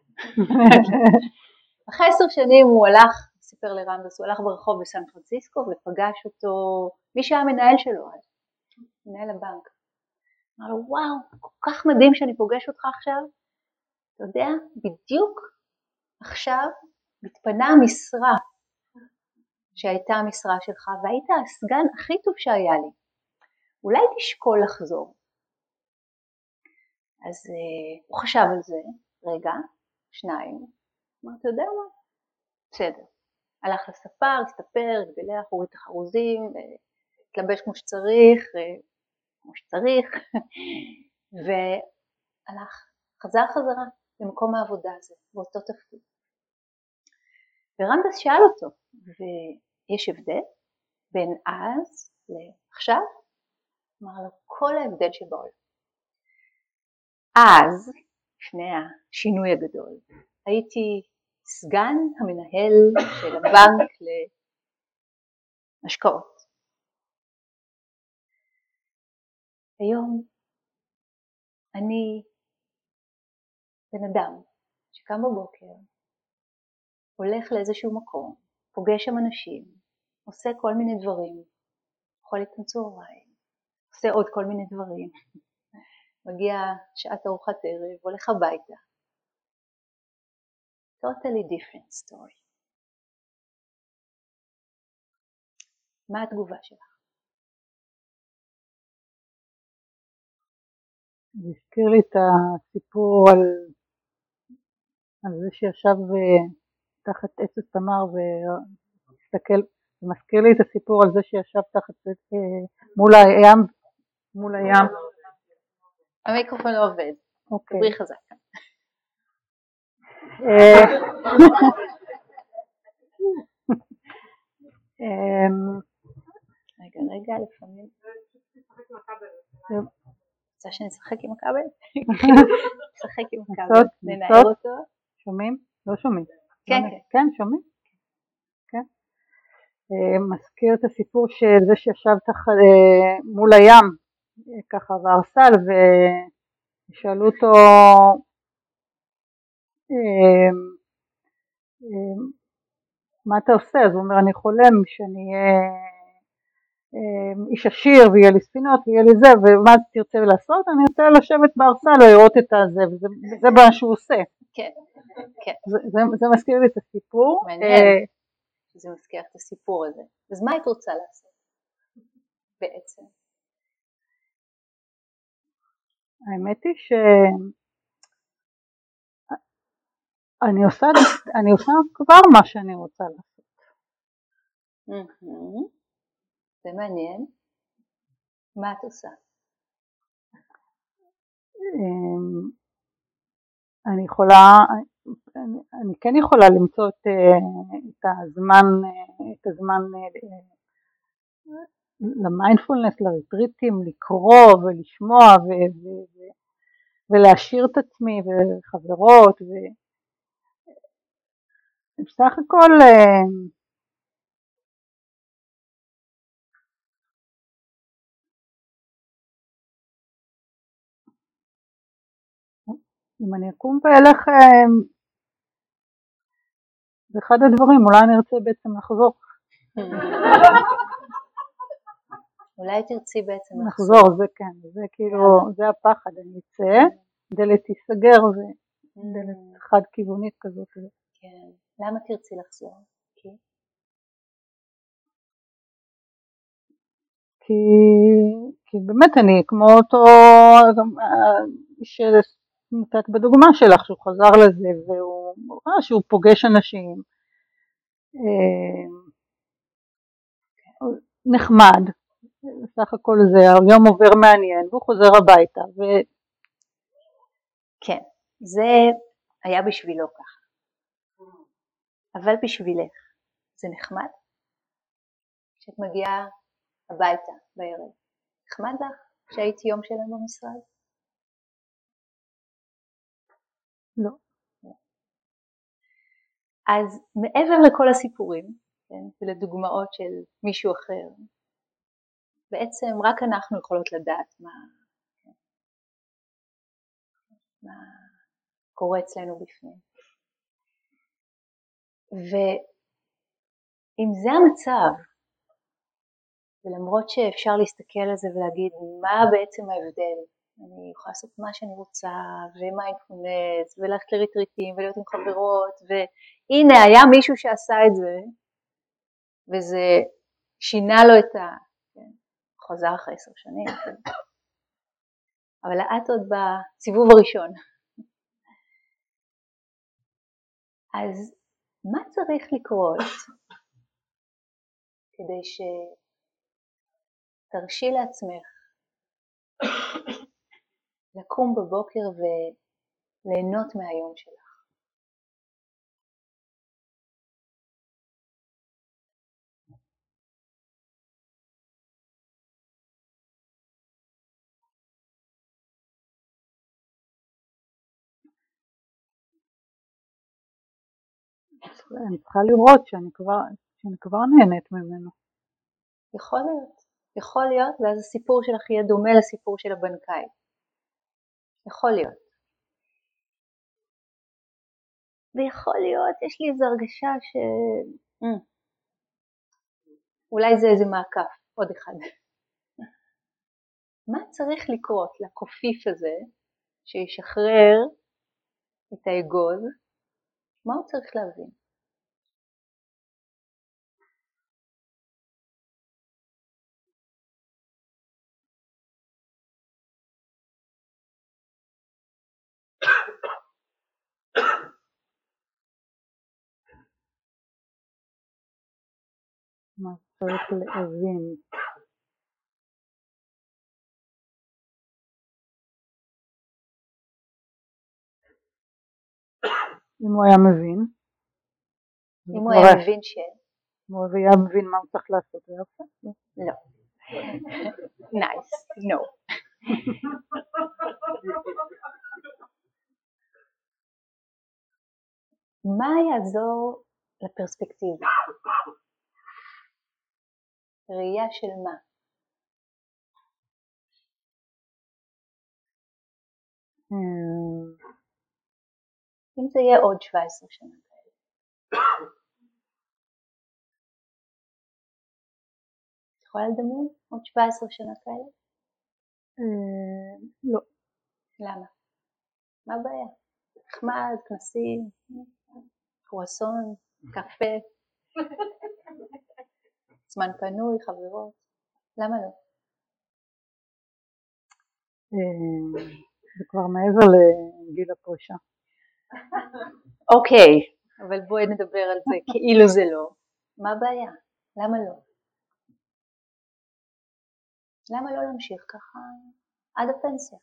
אחרי עשר שנים הוא הלך, סיפר לרמבס, הוא הלך ברחוב בסן פרנסיסקו ופגש אותו, מי שהיה המנהל שלו אז, מנהל הבנק. אמר לו, וואו, כל כך מדהים שאני פוגש אותך עכשיו. אתה יודע, בדיוק עכשיו מתפנה המשרה שהייתה המשרה שלך והיית הסגן הכי טוב שהיה לי. אולי תשקול לחזור. אז uh, הוא חשב על זה, רגע, שניים, אמר, אתה יודע מה? בסדר. הלך לספר, הסתפר, התגלח, הוריד את החרוזים, התלבש כמו שצריך, כמו שצריך, <laughs> והלך, חזר חזרה למקום העבודה הזה, באותו תפקיד. ורמדס שאל אותו, ויש הבדל בין אז לעכשיו? אמר לו, כל ההבדל שבעולם. אז, לפני השינוי הגדול, הייתי סגן המנהל של הבנק להשקעות. היום אני בן אדם שקם בבוקר, הולך לאיזשהו מקום, פוגש שם אנשים, עושה כל מיני דברים, אוכל איתם צהריים, עושה עוד כל מיני דברים, מגיע שעת ארוחת ערב, הולך הביתה. totally different story. מה התגובה שלך? זה הזכיר לי את הסיפור על, על זה שישב אה, תחת עץ התמר והסתכל, זה מזכיר לי את הסיפור על זה שישב תחת אה, מול הים, מול הים. המיקרופון לא עובד, אוקיי. דברי חזק. אה, אמ, רגע, רגע, לפעמים. רוצה שנשחק עם הכבל? נשחק עם הכבל, ננער. אותו. שומעים? לא שומעים. כן, לא, כן. כן, שומעים? כן. אה, מזכיר את הסיפור של זה שישב תחת, אה, מול הים, אה, ככה בארסל, ושאלו אותו אה, אה, מה אתה עושה? אז הוא אומר אני חולם שאני אהיה אה, איש עשיר ויהיה לי ספינות ויהיה לי זה ומה תרצה לעשות? אני רוצה לשבת בארסל ולראות את הזה וזה, מה שהוא עושה. כן, כן, זה, מזכיר לי את הסיפור. מעניין. אה, זה מזכיר את הסיפור הזה. אז מה היית רוצה לעשות בעצם? האמת היא שאני עושה, אני עושה כבר מה שאני רוצה לעשות. זה מעניין. מה את עושה? אמ, אני יכולה, אני, אני כן יכולה למצוא את, אה, את הזמן, אה, את הזמן אה, למיינדפולנס, לריטריטים, לקרוא ולשמוע ו, ו, ו, ולהשאיר את עצמי וחברות ו... בסך הכל אה, אם אני אקום ואלך, אה, זה אחד הדברים, אולי אני ארצה בעצם לחזור, <laughs> אולי תרצי בעצם לחזור, זה כן, זה כאילו, זה הפחד, אני אצא, דלת תיסגר ודלת חד כיוונית כזאת, כן. למה תרצי לחזור? כי? כי, כי באמת אני כמו אותו איש שנתת בדוגמה שלך, שהוא חזר לזה והוא ראה שהוא פוגש אנשים, אה, נחמד, בסך הכל זה, היום עובר מעניין והוא חוזר הביתה ו... כן, זה היה בשבילו ככה. אבל בשבילך זה נחמד? כשאת מגיעה הביתה בערב, נחמד לך שהייתי יום שלם במשרד? לא. אז מעבר לכל הסיפורים כן, ולדוגמאות של מישהו אחר, בעצם רק אנחנו יכולות לדעת מה, מה קורה אצלנו בפנים. ואם זה המצב, ולמרות שאפשר להסתכל על זה ולהגיד מה בעצם ההבדל, אני יכולה לעשות מה שאני רוצה, ומיינדפולנס, וללכת לריטריטים, ולהיות עם חברות, והנה היה מישהו שעשה את זה, וזה שינה לו את ה... חוזר אחרי עשר שנים, כן. אבל את עוד בסיבוב הראשון. אז מה צריך לקרות כדי שתרשי לעצמך לקום בבוקר וליהנות מהיום שלך? אני צריכה לראות שאני כבר, שאני כבר נהנית ממנו. יכול להיות, יכול להיות, ואז הסיפור שלך יהיה דומה לסיפור של הבנקאי. יכול להיות. ויכול להיות, יש לי איזו הרגשה ש... Mm. אולי זה איזה מעקף, עוד אחד. <laughs> מה צריך לקרות לקופיף הזה שישחרר את האגוז? מה הוא צריך להבין? צריך להבין? אם הוא היה מבין. אם הוא היה מבין ש... אם הוא היה מבין מה הוא צריך לעשות, היה עושה. לא. נייס, נו. מה יעזור לפרספקטיבה? ראייה של מה? אה, אם זה יהיה עוד 17 שנה כאלה. <coughs> את יכולה לדמיין עוד 17 שנה כאלה? אה, לא. למה? מה הבעיה? נחמד, כנסים, קרואסון, קפה, <laughs> זמן פנוי, חברות, למה לא? אה, זה כבר מעבר לגיל הפרישה. <laughs> אוקיי, אבל בואי נדבר על זה <laughs> כאילו זה לא. מה הבעיה? למה לא? למה לא להמשיך ככה עד הפנסיה?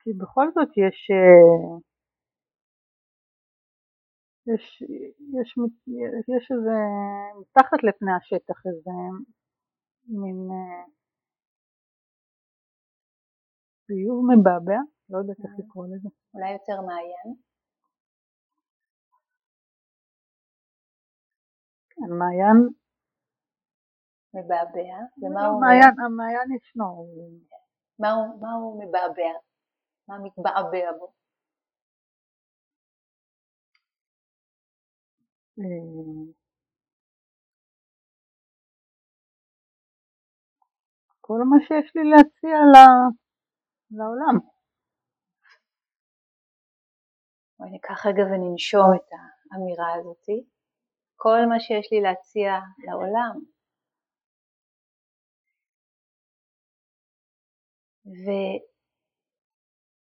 כי בכל זאת יש, אה, יש, יש, יש איזה, מתחת לפני השטח איזה מין אה, חיוב מבעבע, לא יודעת איך אה. לקרוא לזה. אולי יותר מעיין? כן, מעיין. מבעבע? ומה לא, הוא מעיין, המעיין ישנו. מה הוא מבעבע? מה מתבעבע בו? כל מה שיש לי להציע לעולם. בואי ניקח רגע וננשום את האמירה הזאתי. כל מה שיש לי להציע לעולם.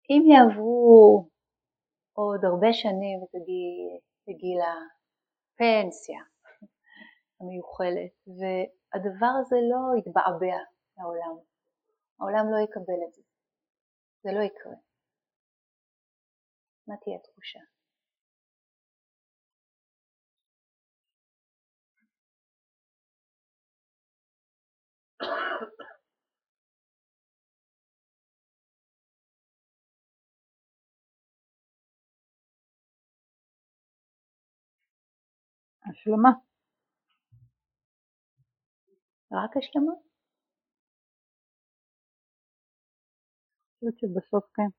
ואם יעברו עוד הרבה שנים ותגיעי לפנסיה המיוחלת והדבר הזה לא יתבעבע לעולם, העולם לא יקבל את זה, זה לא יקרה. מה תהיה התחושה? השלמה. רק השלמה? אני חושבת שבסוף כן.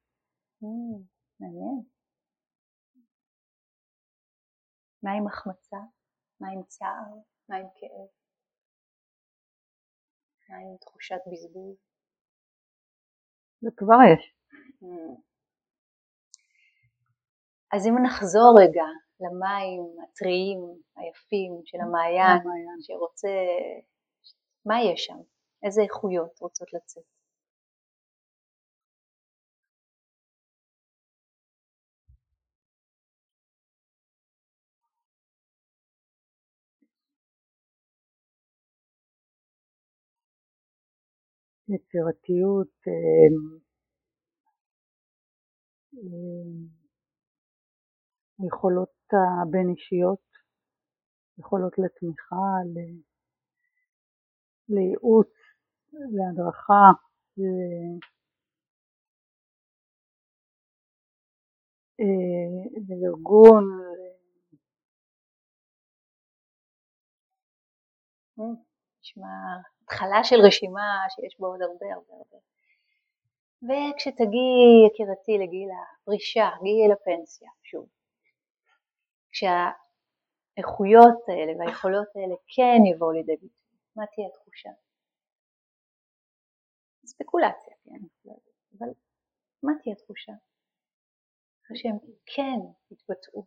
Mm, מעניין. מה עם החמצה? מה עם צער? מה עם כאב? מה עם תחושת בזבוז? זה כבר יש. Mm. אז אם נחזור רגע למים הטריים היפים של המעיין. שרוצה, מה יש שם? איזה איכויות רוצות לצאת? יצירתיות, אמ, אמ, היכולות הבין אישיות, יכולות לתמיכה, לייעוץ, להדרכה, אה, לארגון. נשמע התחלה של רשימה שיש בו עוד הרבה הרבה הרבה. וכשתגיעי יקירתי לגיל הפרישה, גיל הפנסיה, שוב, כשהאיכויות האלה והיכולות האלה כן יבואו לידי ביטוי, מה תהיה התחושה? ספקולציה, כן, אבל מה תהיה התחושה? אחרי שהם כן יתבטאו.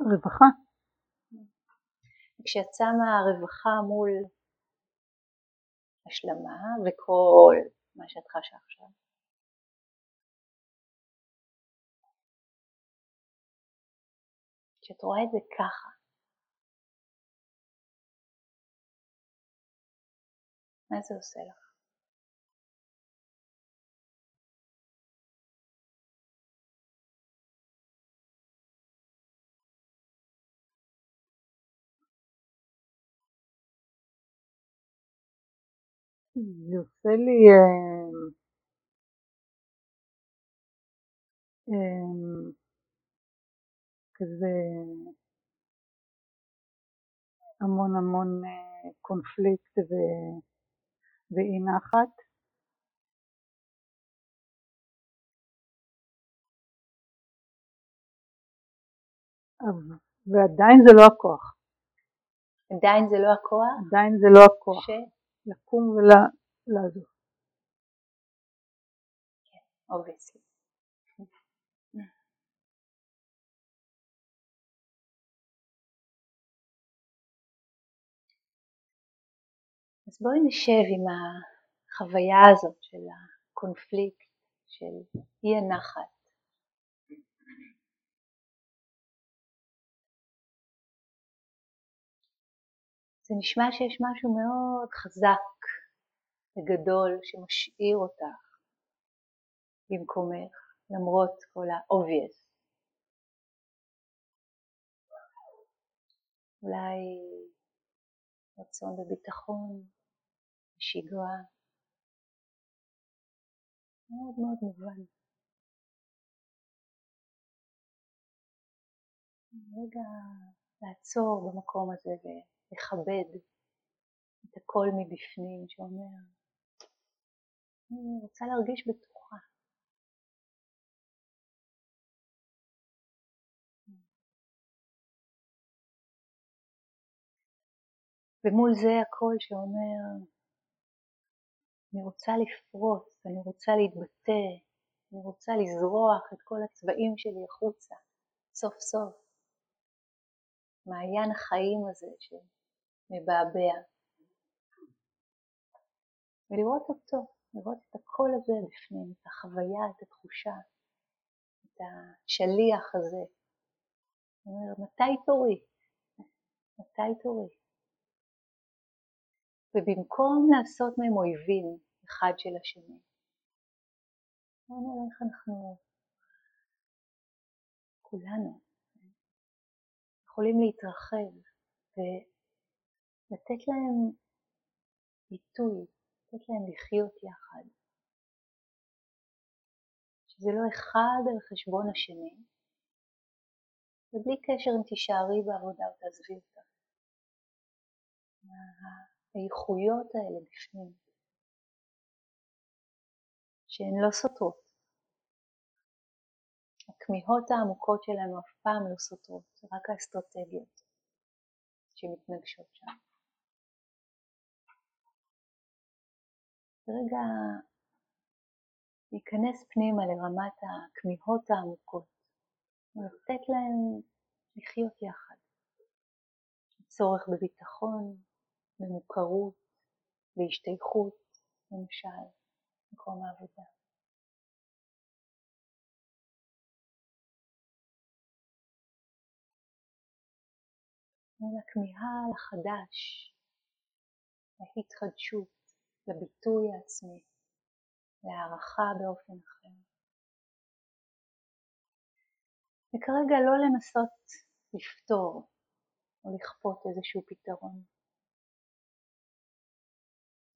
רווחה. כשאת שמה רווחה מול השלמה וכל מה שאת חשה עכשיו. כשאת רואה את זה ככה, מה זה עושה לך? זה עושה לי אה, אה, כזה המון המון אה, קונפליקט ו, ואי נחת. ועדיין זה לא הכוח. עדיין זה לא הכוח? עדיין זה לא הכוח. ש... לקום ולעזוב. כן, obviously. אז בואי נשב עם החוויה הזאת של הקונפליקט, של אי הנחת. זה נשמע שיש משהו מאוד חזק וגדול שמשאיר אותך במקומך, למרות כל ה-obvious. אולי רצון בביטחון, שגרה, מאוד מאוד מובן. רגע לעצור במקום הזה ולכבד את הקול מבפנים שאומר, אני רוצה להרגיש בטוחה. ומול זה הקול שאומר, אני רוצה לפרוץ, אני רוצה להתבטא, אני רוצה לזרוח את כל הצבעים שלי החוצה, סוף סוף. מעיין החיים הזה שמבעבע. ולראות אותו, לראות את הקול הזה בפנים, את החוויה, את התחושה, את השליח הזה. הוא אומר, מתי תורי? מתי תורי? ובמקום לעשות מהם אויבים אחד של השני, בואו נראה איך אנחנו כולנו יכולים להתרחב ולתת להם ביטוי, לתת להם לחיות יחד. שזה לא אחד על חשבון השני, ובלי קשר אם תישארי בעבודה או תעזבי אותה. האיכויות האלה בפנים, שהן לא סותרות. הכמיהות העמוקות שלנו אף פעם לא סותרות, רק האסטרטגיות שמתנגשות שם. ורגע להיכנס פנימה לרמת הכמיהות העמוקות, ולתת להם לחיות יחד. צורך בביטחון, במוכרות, בהשתייכות, למשל, מקום העבודה. מול הכמיהה לחדש, להתחדשות, לביטוי העצמי, להערכה באופן אחר. וכרגע לא לנסות לפתור או לכפות איזשהו פתרון,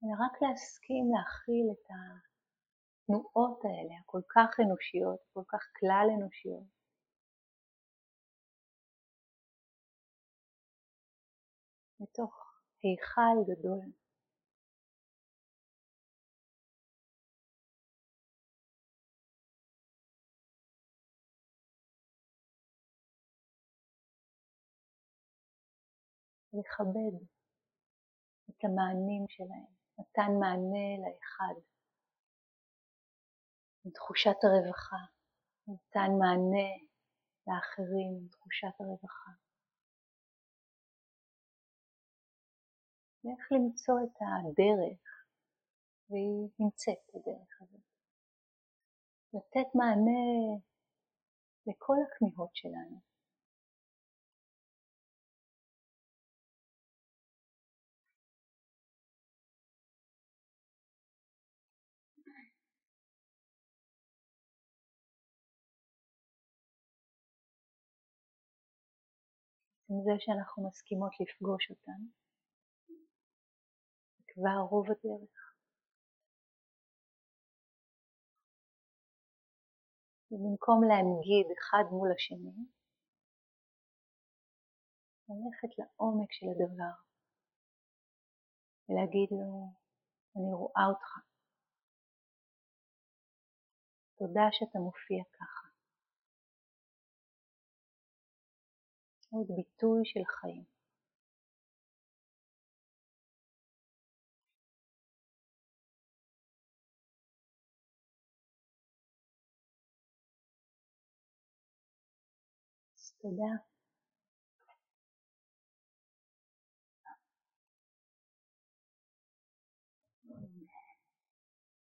אלא רק להסכים להכיל את התנועות האלה, הכל כך אנושיות, כל כך כלל אנושיות, מתוך היכל גדול. לכבד את המענים שלהם, נתן מענה לאחד, תחושת הרווחה, נתן מענה לאחרים תחושת הרווחה. ואיך למצוא את הדרך והיא נמצאת בדרך הזאת. לתת מענה לכל הכמיהות שלנו. עם זה שאנחנו מסכימות לפגוש אותן, כבר רוב הדרך. ובמקום להנגיד אחד מול השני, ללכת לעומק של הדבר ולהגיד לו, אני רואה אותך. תודה שאתה מופיע ככה. עוד ביטוי של חיים. אז תודה.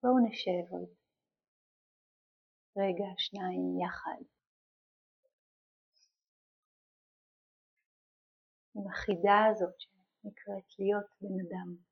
בואו נשב עוד רגע, שניים יחד. עם החידה הזאת שנקראת להיות בן אדם.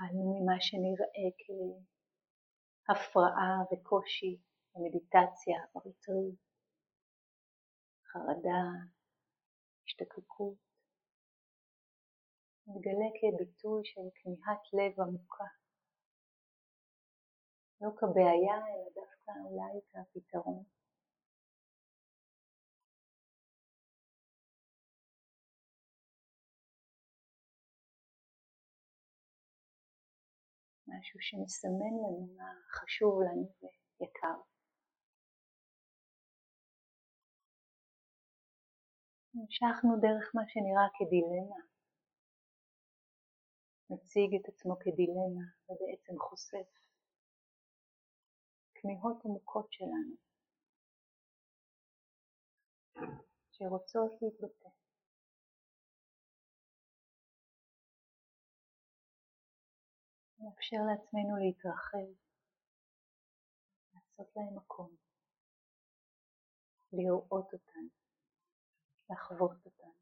התחלנו ממה שנראה כהפרעה וקושי במדיטציה, בריטריט, חרדה, השתקקות, מתגלה כביטוי של כמיהת לב עמוקה, לא כבעיה אלא דווקא אולי כפתרון. משהו שמסמן לנו מה חשוב לנו ויקר. המשכנו דרך מה שנראה כדילמה. מציג את עצמו כדילמה ובעצם חושף כמיהות עמוקות שלנו שרוצות להתבטא. נאפשר לעצמנו להתרחב, לעשות להם מקום, לראות אותן, לחוות אותן.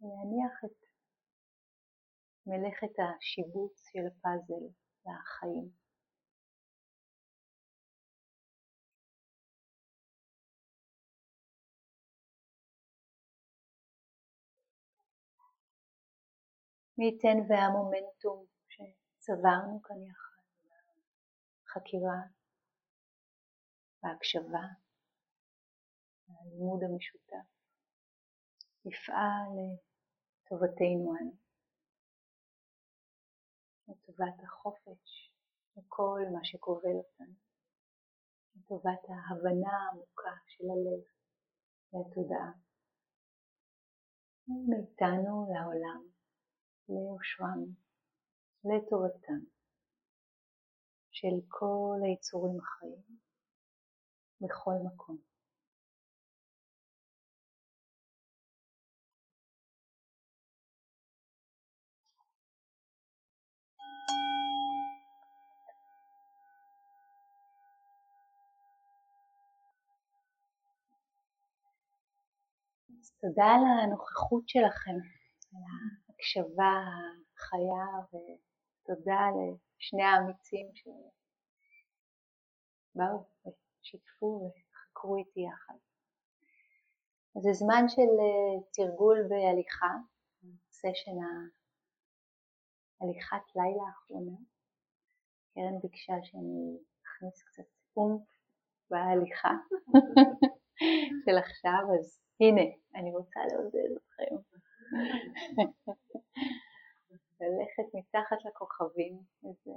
להניח את מלאכת השיבוץ של הפאזל והחיים. מי ייתן והמומנטום שצברנו כאן יחד, חקירה והקשבה, הלימוד המשותף, יפעל לטובתנו אנו, לטובת החופש וכל מה שכובל אותנו, לטובת ההבנה העמוקה של הלב והתודעה, מאיתנו לעולם. ליושרם, לטובתם של כל היצורים החיים בכל מקום. אז תודה על הנוכחות שלכם, על ההקשבה החיה ותודה לשני האמיצים שבאו ושיתפו וחקרו איתי יחד. אז זה זמן של אה, תרגול בהליכה, סשן ההליכת לילה האחרונה. קרן ביקשה שאני אכניס קצת אומף בהליכה <laughs> של עכשיו, אז הנה, אני רוצה לעודד אתכם. ללכת מתחת לכוכבים, איזה,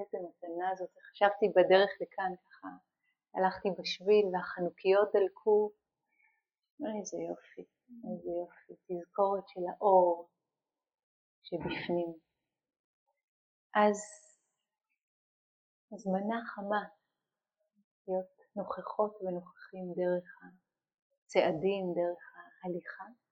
איזה מתנה זאת. חשבתי בדרך לכאן ככה, הלכתי בשביל והחנוכיות דלקו, איזה יופי, איזה יופי, תזכורת של האור שבפנים. אז הזמנה חמה להיות נוכחות ונוכחים דרך הצעדים, דרך ההליכה.